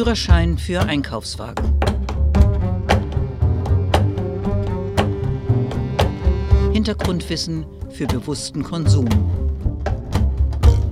Führerschein für Einkaufswagen. Hintergrundwissen für bewussten Konsum.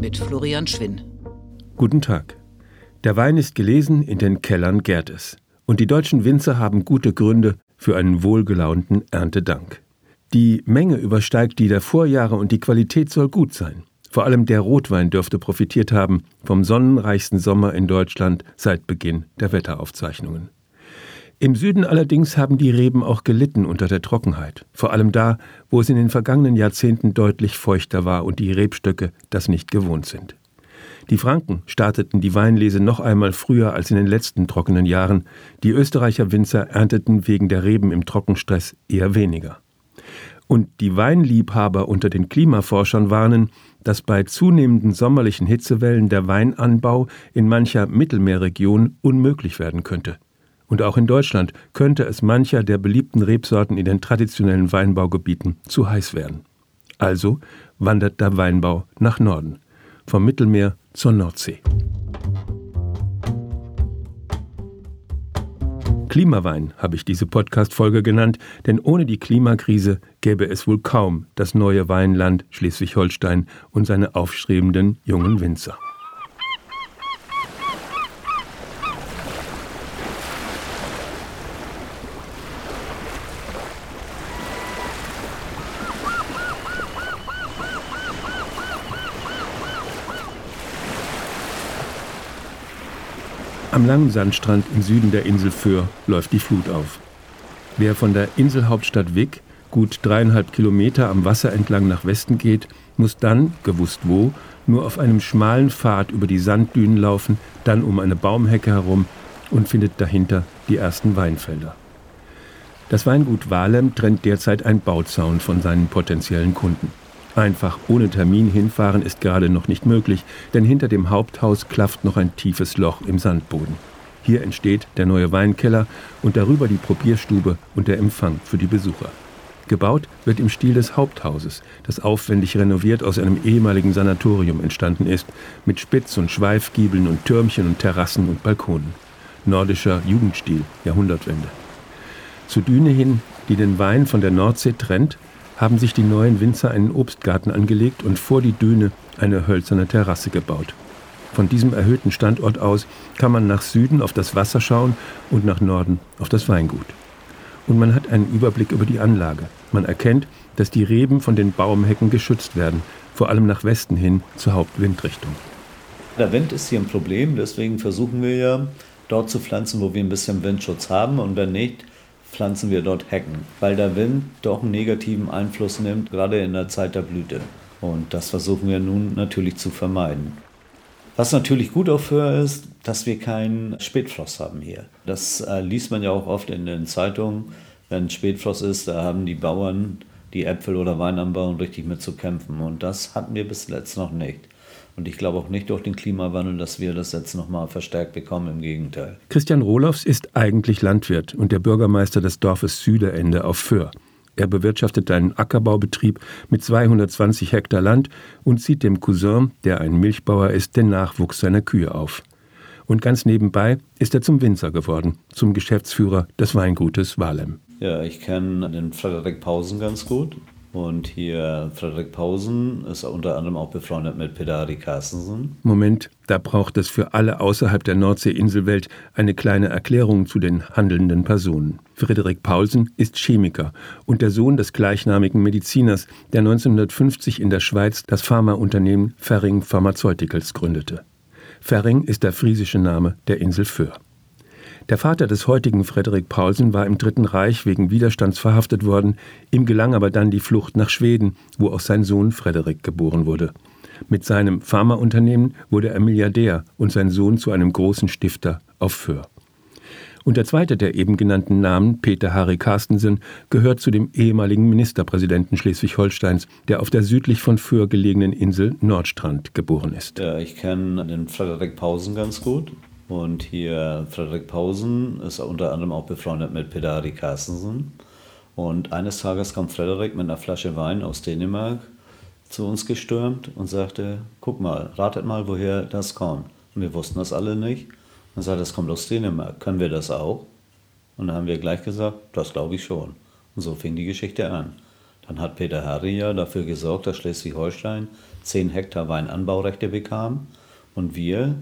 Mit Florian Schwinn. Guten Tag. Der Wein ist gelesen, in den Kellern gärt es. Und die deutschen Winzer haben gute Gründe für einen wohlgelaunten Erntedank. Die Menge übersteigt die der Vorjahre und die Qualität soll gut sein. Vor allem der Rotwein dürfte profitiert haben vom sonnenreichsten Sommer in Deutschland seit Beginn der Wetteraufzeichnungen. Im Süden allerdings haben die Reben auch gelitten unter der Trockenheit, vor allem da, wo es in den vergangenen Jahrzehnten deutlich feuchter war und die Rebstöcke das nicht gewohnt sind. Die Franken starteten die Weinlese noch einmal früher als in den letzten trockenen Jahren, die Österreicher Winzer ernteten wegen der Reben im Trockenstress eher weniger. Und die Weinliebhaber unter den Klimaforschern warnen, dass bei zunehmenden sommerlichen Hitzewellen der Weinanbau in mancher Mittelmeerregion unmöglich werden könnte. Und auch in Deutschland könnte es mancher der beliebten Rebsorten in den traditionellen Weinbaugebieten zu heiß werden. Also wandert der Weinbau nach Norden, vom Mittelmeer zur Nordsee. Klimawein habe ich diese Podcast-Folge genannt, denn ohne die Klimakrise gäbe es wohl kaum das neue Weinland Schleswig-Holstein und seine aufstrebenden jungen Winzer. Am langen Sandstrand im Süden der Insel Föhr läuft die Flut auf. Wer von der Inselhauptstadt Wick gut dreieinhalb Kilometer am Wasser entlang nach Westen geht, muss dann, gewusst wo, nur auf einem schmalen Pfad über die Sanddünen laufen, dann um eine Baumhecke herum und findet dahinter die ersten Weinfelder. Das Weingut Walem trennt derzeit ein Bauzaun von seinen potenziellen Kunden. Einfach ohne Termin hinfahren ist gerade noch nicht möglich, denn hinter dem Haupthaus klafft noch ein tiefes Loch im Sandboden. Hier entsteht der neue Weinkeller und darüber die Probierstube und der Empfang für die Besucher. Gebaut wird im Stil des Haupthauses, das aufwendig renoviert aus einem ehemaligen Sanatorium entstanden ist, mit Spitz- und Schweifgiebeln und Türmchen und Terrassen und Balkonen. Nordischer Jugendstil, Jahrhundertwende. Zur Düne hin, die den Wein von der Nordsee trennt, haben sich die neuen Winzer einen Obstgarten angelegt und vor die Düne eine hölzerne Terrasse gebaut. Von diesem erhöhten Standort aus kann man nach Süden auf das Wasser schauen und nach Norden auf das Weingut. Und man hat einen Überblick über die Anlage. Man erkennt, dass die Reben von den Baumhecken geschützt werden, vor allem nach Westen hin zur Hauptwindrichtung. Der Wind ist hier ein Problem, deswegen versuchen wir ja dort zu pflanzen, wo wir ein bisschen Windschutz haben und wenn nicht, pflanzen wir dort Hecken, weil der Wind doch einen negativen Einfluss nimmt, gerade in der Zeit der Blüte. Und das versuchen wir nun natürlich zu vermeiden. Was natürlich gut auch für ist, dass wir keinen Spätfrost haben hier. Das äh, liest man ja auch oft in den Zeitungen. Wenn Spätfrost ist, da haben die Bauern, die Äpfel oder Wein anbauen, richtig mit zu kämpfen. Und das hatten wir bis jetzt noch nicht. Und ich glaube auch nicht durch den Klimawandel, dass wir das jetzt nochmal verstärkt bekommen, im Gegenteil. Christian Rohlofs ist eigentlich Landwirt und der Bürgermeister des Dorfes Süderende auf Föhr. Er bewirtschaftet einen Ackerbaubetrieb mit 220 Hektar Land und zieht dem Cousin, der ein Milchbauer ist, den Nachwuchs seiner Kühe auf. Und ganz nebenbei ist er zum Winzer geworden, zum Geschäftsführer des Weingutes Walem. Ja, ich kenne den Frederik Pausen ganz gut. Und hier Frederik Pausen ist unter anderem auch befreundet mit Pedari Carstensen. Moment, da braucht es für alle außerhalb der Nordsee-Inselwelt eine kleine Erklärung zu den handelnden Personen. Frederik Paulsen ist Chemiker und der Sohn des gleichnamigen Mediziners, der 1950 in der Schweiz das Pharmaunternehmen Ferring Pharmaceuticals gründete. Ferring ist der friesische Name der Insel Föhr. Der Vater des heutigen Frederik Paulsen war im Dritten Reich wegen Widerstands verhaftet worden, ihm gelang aber dann die Flucht nach Schweden, wo auch sein Sohn Frederik geboren wurde. Mit seinem Pharmaunternehmen wurde er Milliardär und sein Sohn zu einem großen Stifter auf Föhr. Und der zweite der eben genannten Namen, Peter Harry Carstensen, gehört zu dem ehemaligen Ministerpräsidenten Schleswig-Holsteins, der auf der südlich von Föhr gelegenen Insel Nordstrand geboren ist. Ja, ich kenne den Frederik Pausen ganz gut. Und hier Frederik Pausen ist unter anderem auch befreundet mit Pedari Carstensen. Und eines Tages kam Frederik mit einer Flasche Wein aus Dänemark zu uns gestürmt und sagte, guck mal, ratet mal, woher das kommt. Und wir wussten das alle nicht. Dann sagt er, das kommt aus Dänemark. Können wir das auch? Und dann haben wir gleich gesagt, das glaube ich schon. Und so fing die Geschichte an. Dann hat Peter Harry ja dafür gesorgt, dass Schleswig-Holstein 10 Hektar Weinanbaurechte bekam. Und wir,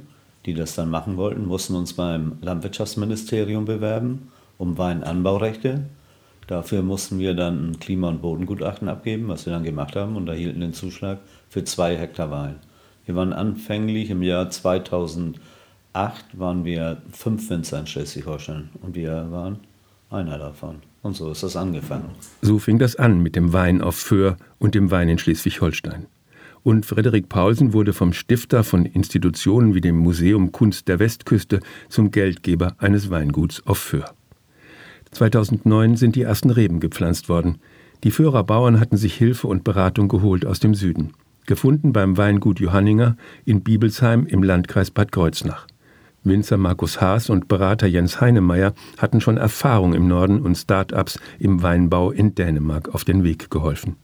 die das dann machen wollten, mussten uns beim Landwirtschaftsministerium bewerben um Weinanbaurechte. Dafür mussten wir dann ein Klima- und Bodengutachten abgeben, was wir dann gemacht haben und erhielten den Zuschlag für zwei Hektar Wein. Wir waren anfänglich im Jahr 2008 waren wir fünf Winzer in Schleswig-Holstein und wir waren einer davon. Und so ist das angefangen. So fing das an mit dem Wein auf Föhr und dem Wein in Schleswig-Holstein. Und Frederik Paulsen wurde vom Stifter von Institutionen wie dem Museum Kunst der Westküste zum Geldgeber eines Weinguts auf Föhr. 2009 sind die ersten Reben gepflanzt worden. Die Föhrer Bauern hatten sich Hilfe und Beratung geholt aus dem Süden. Gefunden beim Weingut Johanninger in Bibelsheim im Landkreis Bad Kreuznach. Winzer Markus Haas und Berater Jens Heinemeyer hatten schon Erfahrung im Norden und Start-ups im Weinbau in Dänemark auf den Weg geholfen.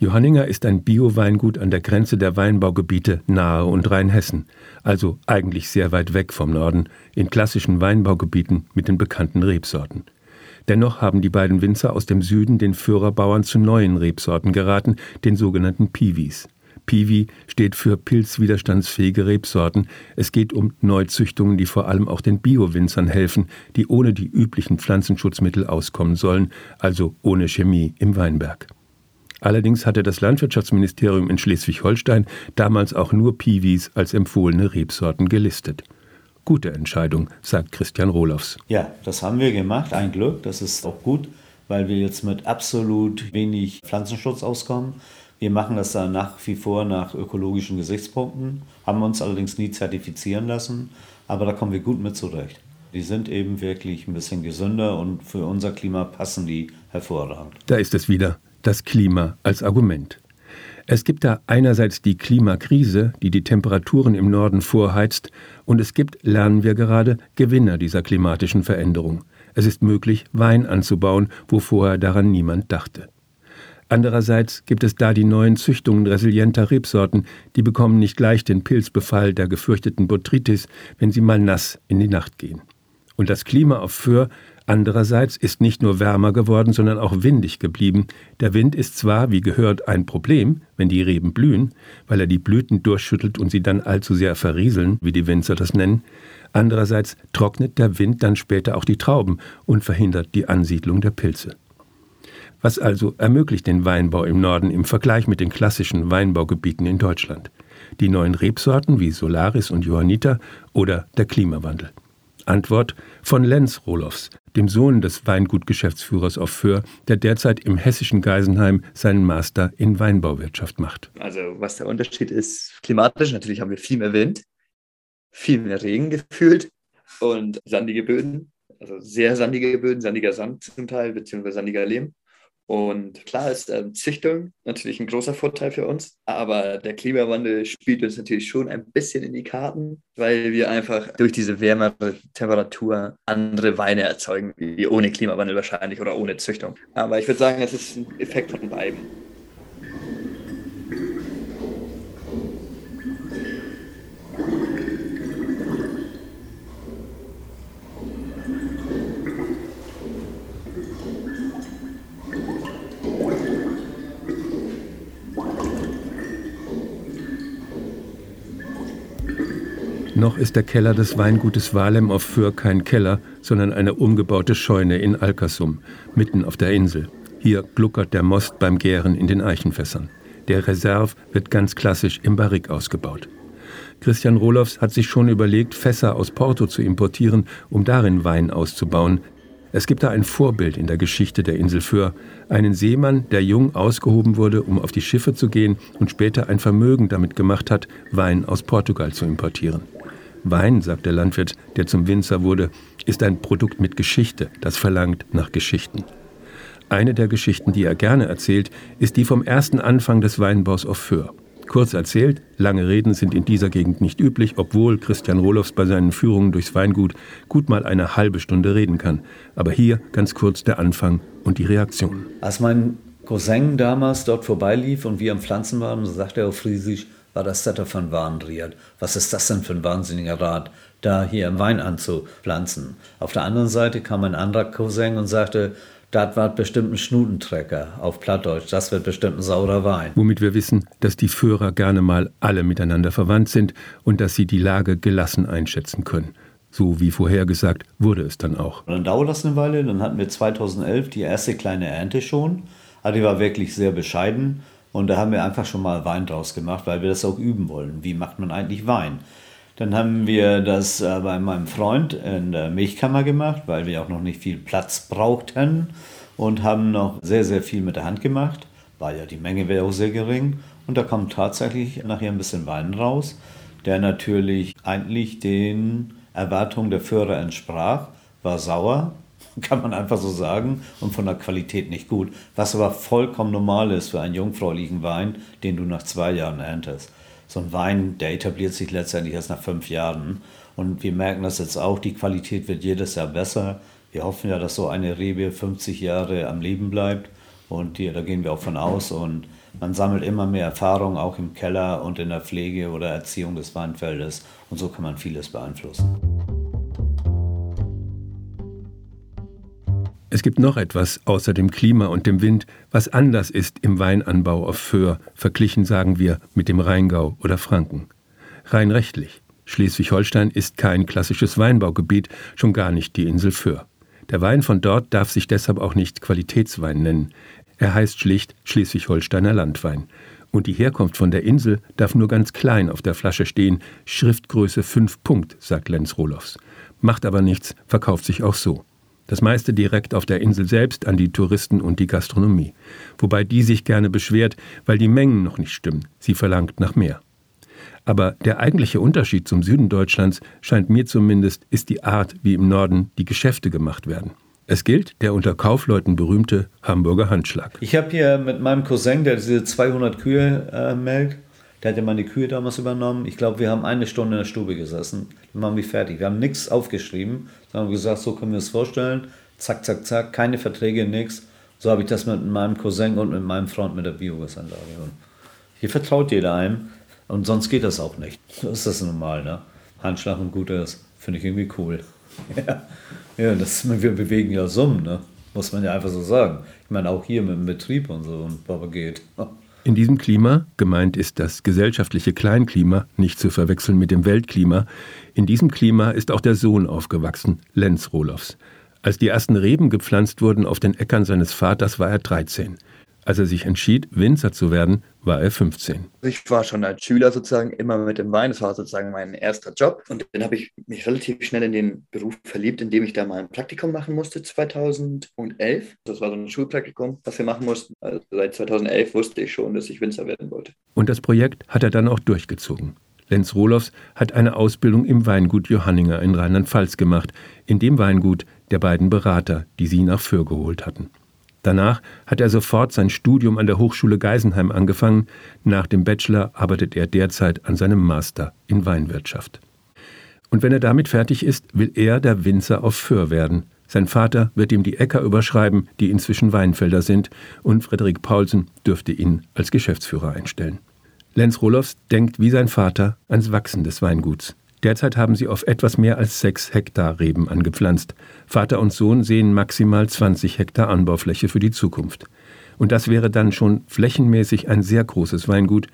Johanninger ist ein Bio-Weingut an der Grenze der Weinbaugebiete Nahe und Rheinhessen, also eigentlich sehr weit weg vom Norden, in klassischen Weinbaugebieten mit den bekannten Rebsorten. Dennoch haben die beiden Winzer aus dem Süden den Führerbauern zu neuen Rebsorten geraten, den sogenannten Piwis. Piwi steht für pilzwiderstandsfähige Rebsorten. Es geht um Neuzüchtungen, die vor allem auch den Bio-Winzern helfen, die ohne die üblichen Pflanzenschutzmittel auskommen sollen, also ohne Chemie im Weinberg. Allerdings hatte das Landwirtschaftsministerium in Schleswig-Holstein damals auch nur Piwis als empfohlene Rebsorten gelistet. Gute Entscheidung, sagt Christian Rohlofs. Ja, das haben wir gemacht, ein Glück, das ist auch gut, weil wir jetzt mit absolut wenig Pflanzenschutz auskommen. Wir machen das dann nach wie vor nach ökologischen Gesichtspunkten, haben uns allerdings nie zertifizieren lassen, aber da kommen wir gut mit zurecht. Die sind eben wirklich ein bisschen gesünder und für unser Klima passen die hervorragend. Da ist es wieder, das Klima als Argument. Es gibt da einerseits die Klimakrise, die die Temperaturen im Norden vorheizt, und es gibt, lernen wir gerade, Gewinner dieser klimatischen Veränderung. Es ist möglich, Wein anzubauen, wo vorher daran niemand dachte. Andererseits gibt es da die neuen Züchtungen resilienter Rebsorten, die bekommen nicht gleich den Pilzbefall der gefürchteten Botrytis, wenn sie mal nass in die Nacht gehen. Und das Klima auf Föhr Andererseits ist nicht nur wärmer geworden, sondern auch windig geblieben. Der Wind ist zwar, wie gehört, ein Problem, wenn die Reben blühen, weil er die Blüten durchschüttelt und sie dann allzu sehr verrieseln, wie die Winzer das nennen. Andererseits trocknet der Wind dann später auch die Trauben und verhindert die Ansiedlung der Pilze. Was also ermöglicht den Weinbau im Norden im Vergleich mit den klassischen Weinbaugebieten in Deutschland? Die neuen Rebsorten wie Solaris und Johanniter oder der Klimawandel? Antwort von Lenz Rohlofs, dem Sohn des Weingutgeschäftsführers auf Föhr, der derzeit im hessischen Geisenheim seinen Master in Weinbauwirtschaft macht. Also was der Unterschied ist, klimatisch natürlich haben wir viel mehr Wind, viel mehr Regen gefühlt und sandige Böden, also sehr sandige Böden, sandiger Sand zum Teil, beziehungsweise sandiger Lehm. Und klar ist ähm, Züchtung natürlich ein großer Vorteil für uns, aber der Klimawandel spielt uns natürlich schon ein bisschen in die Karten, weil wir einfach durch diese wärmere Temperatur andere Weine erzeugen, wie ohne Klimawandel wahrscheinlich oder ohne Züchtung. Aber ich würde sagen, es ist ein Effekt von beiden. Noch ist der Keller des Weingutes Walem auf Föhr kein Keller, sondern eine umgebaute Scheune in Alkersum, mitten auf der Insel. Hier gluckert der Most beim Gären in den Eichenfässern. Der Reserve wird ganz klassisch im Barrik ausgebaut. Christian Rohlofs hat sich schon überlegt, Fässer aus Porto zu importieren, um darin Wein auszubauen. Es gibt da ein Vorbild in der Geschichte der Insel Föhr, einen Seemann, der jung ausgehoben wurde, um auf die Schiffe zu gehen und später ein Vermögen damit gemacht hat, Wein aus Portugal zu importieren. Wein, sagt der Landwirt, der zum Winzer wurde, ist ein Produkt mit Geschichte, das verlangt nach Geschichten. Eine der Geschichten, die er gerne erzählt, ist die vom ersten Anfang des Weinbaus auf Föhr. Kurz erzählt, lange Reden sind in dieser Gegend nicht üblich, obwohl Christian Rohlofs bei seinen Führungen durchs Weingut gut mal eine halbe Stunde reden kann. Aber hier ganz kurz der Anfang und die Reaktion. Als mein Cousin damals dort vorbeilief und wir am Pflanzen waren, sagte er auf Friesisch, war das Setter von Warnried. Was ist das denn für ein wahnsinniger Rat? da hier Wein anzupflanzen. Auf der anderen Seite kam ein anderer Cousin und sagte, das war bestimmt ein Schnutentrecker auf Plattdeutsch. Das wird bestimmt ein saurer Wein. Womit wir wissen, dass die Führer gerne mal alle miteinander verwandt sind und dass sie die Lage gelassen einschätzen können. So wie vorhergesagt wurde es dann auch. Und dann dauert das eine Weile. Dann hatten wir 2011 die erste kleine Ernte schon. Aber die war wirklich sehr bescheiden. Und da haben wir einfach schon mal Wein draus gemacht, weil wir das auch üben wollen. Wie macht man eigentlich Wein? Dann haben wir das bei meinem Freund in der Milchkammer gemacht, weil wir auch noch nicht viel Platz brauchten und haben noch sehr, sehr viel mit der Hand gemacht, weil ja die Menge wäre auch sehr gering. Und da kommt tatsächlich nachher ein bisschen Wein raus, der natürlich eigentlich den Erwartungen der Führer entsprach, war sauer, kann man einfach so sagen, und von der Qualität nicht gut. Was aber vollkommen normal ist für einen jungfräulichen Wein, den du nach zwei Jahren erntest so ein Wein, der etabliert sich letztendlich erst nach fünf Jahren. Und wir merken das jetzt auch, die Qualität wird jedes Jahr besser. Wir hoffen ja, dass so eine Rebe 50 Jahre am Leben bleibt. Und die, da gehen wir auch von aus. Und man sammelt immer mehr Erfahrung, auch im Keller und in der Pflege oder Erziehung des Weinfeldes. Und so kann man vieles beeinflussen. Es gibt noch etwas außer dem Klima und dem Wind, was anders ist im Weinanbau auf Föhr, verglichen sagen wir mit dem Rheingau oder Franken. Rein rechtlich. Schleswig-Holstein ist kein klassisches Weinbaugebiet, schon gar nicht die Insel Föhr. Der Wein von dort darf sich deshalb auch nicht Qualitätswein nennen. Er heißt schlicht Schleswig-Holsteiner Landwein. Und die Herkunft von der Insel darf nur ganz klein auf der Flasche stehen, Schriftgröße 5 Punkt, sagt Lenz Rohlofs. Macht aber nichts, verkauft sich auch so. Das meiste direkt auf der Insel selbst an die Touristen und die Gastronomie. Wobei die sich gerne beschwert, weil die Mengen noch nicht stimmen. Sie verlangt nach mehr. Aber der eigentliche Unterschied zum Süden Deutschlands scheint mir zumindest, ist die Art, wie im Norden die Geschäfte gemacht werden. Es gilt der unter Kaufleuten berühmte Hamburger Handschlag. Ich habe hier mit meinem Cousin, der diese 200 Kühe äh, melkt, der hat ja meine Kühe damals übernommen. Ich glaube, wir haben eine Stunde in der Stube gesessen. Dann waren wir fertig. Wir haben nichts aufgeschrieben. Wir gesagt, so können wir es vorstellen. Zack, zack, zack. Keine Verträge, nichts. So habe ich das mit meinem Cousin und mit meinem Freund mit der Biogasanlage. hier vertraut jeder einem. Und sonst geht das auch nicht. So ist das normal, ne? Handschlag und Gutes. Finde ich irgendwie cool. ja, ja das, wir bewegen ja Summen, ne? Muss man ja einfach so sagen. Ich meine, auch hier mit dem Betrieb und so. Und aber geht. In diesem Klima, gemeint ist das gesellschaftliche Kleinklima, nicht zu verwechseln mit dem Weltklima, in diesem Klima ist auch der Sohn aufgewachsen, Lenz Rohlofs. Als die ersten Reben gepflanzt wurden auf den Äckern seines Vaters, war er 13. Als er sich entschied, Winzer zu werden, war er 15. Ich war schon als Schüler sozusagen immer mit dem Wein. Das war sozusagen mein erster Job. Und dann habe ich mich relativ schnell in den Beruf verliebt, indem ich da mal ein Praktikum machen musste 2011. Das war so ein Schulpraktikum, was wir machen mussten. Also seit 2011 wusste ich schon, dass ich Winzer werden wollte. Und das Projekt hat er dann auch durchgezogen. Lenz Rohlofs hat eine Ausbildung im Weingut Johanninger in Rheinland-Pfalz gemacht, in dem Weingut der beiden Berater, die sie nach Föhr geholt hatten. Danach hat er sofort sein Studium an der Hochschule Geisenheim angefangen. Nach dem Bachelor arbeitet er derzeit an seinem Master in Weinwirtschaft. Und wenn er damit fertig ist, will er der Winzer auf Föhr werden. Sein Vater wird ihm die Äcker überschreiben, die inzwischen Weinfelder sind, und Frederik Paulsen dürfte ihn als Geschäftsführer einstellen. Lenz Rohlofs denkt wie sein Vater ans Wachsen des Weinguts. Derzeit haben sie auf etwas mehr als sechs Hektar Reben angepflanzt. Vater und Sohn sehen maximal 20 Hektar Anbaufläche für die Zukunft. Und das wäre dann schon flächenmäßig ein sehr großes Weingut.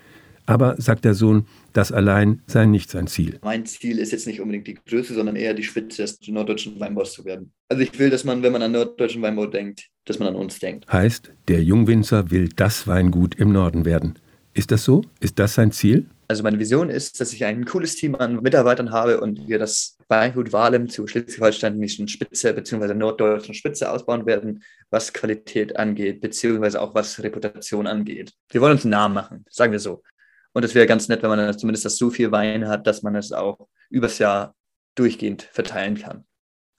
Aber, sagt der Sohn, das allein sei nicht sein Ziel. Mein Ziel ist jetzt nicht unbedingt die Größe, sondern eher die Spitze des norddeutschen Weinbaus zu werden. Also ich will, dass man, wenn man an norddeutschen Weinbau denkt, dass man an uns denkt. Heißt, der Jungwinzer will das Weingut im Norden werden. Ist das so? Ist das sein Ziel? Also meine Vision ist, dass ich ein cooles Team an Mitarbeitern habe und wir das Weingut Walem zu Schleswig-Holsteinischen Spitze bzw. norddeutschen Spitze ausbauen werden, was Qualität angeht, beziehungsweise auch was Reputation angeht. Wir wollen uns einen Namen machen, sagen wir so. Und es wäre ganz nett, wenn man zumindest das so viel Wein hat, dass man es auch übers Jahr durchgehend verteilen kann.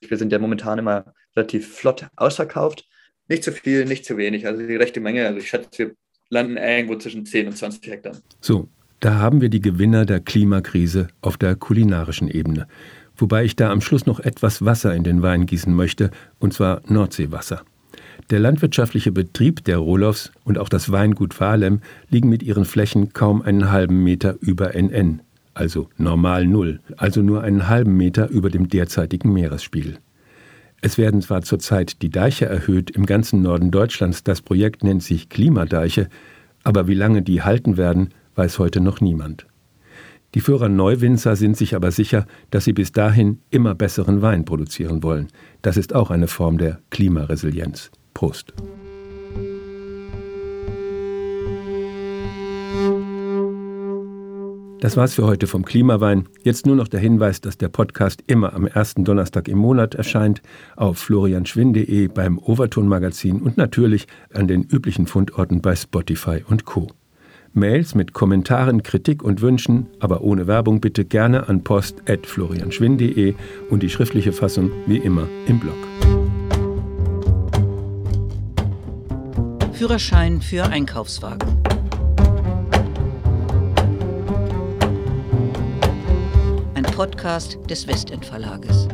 Wir sind ja momentan immer relativ flott ausverkauft. Nicht zu viel, nicht zu wenig, also die rechte Menge. Also ich schätze, wir landen irgendwo zwischen 10 und 20 Hektar. So, da haben wir die Gewinner der Klimakrise auf der kulinarischen Ebene. Wobei ich da am Schluss noch etwas Wasser in den Wein gießen möchte, und zwar Nordseewasser. Der landwirtschaftliche Betrieb der Rohlofs und auch das Weingut Valem liegen mit ihren Flächen kaum einen halben Meter über NN, also normal Null, also nur einen halben Meter über dem derzeitigen Meeresspiegel. Es werden zwar zurzeit die Deiche erhöht im ganzen Norden Deutschlands, das Projekt nennt sich Klimadeiche, aber wie lange die halten werden, weiß heute noch niemand. Die Führer Neuwinzer sind sich aber sicher, dass sie bis dahin immer besseren Wein produzieren wollen. Das ist auch eine Form der Klimaresilienz. Prost. Das war's für heute vom Klimawein. Jetzt nur noch der Hinweis, dass der Podcast immer am ersten Donnerstag im Monat erscheint, auf florianschwinn.de, beim Overton Magazin und natürlich an den üblichen Fundorten bei Spotify und Co. Mails mit Kommentaren, Kritik und Wünschen, aber ohne Werbung bitte gerne an post.florianschwinn.de und die schriftliche Fassung wie immer im Blog. Führerschein für Einkaufswagen. Ein Podcast des Westend Verlages.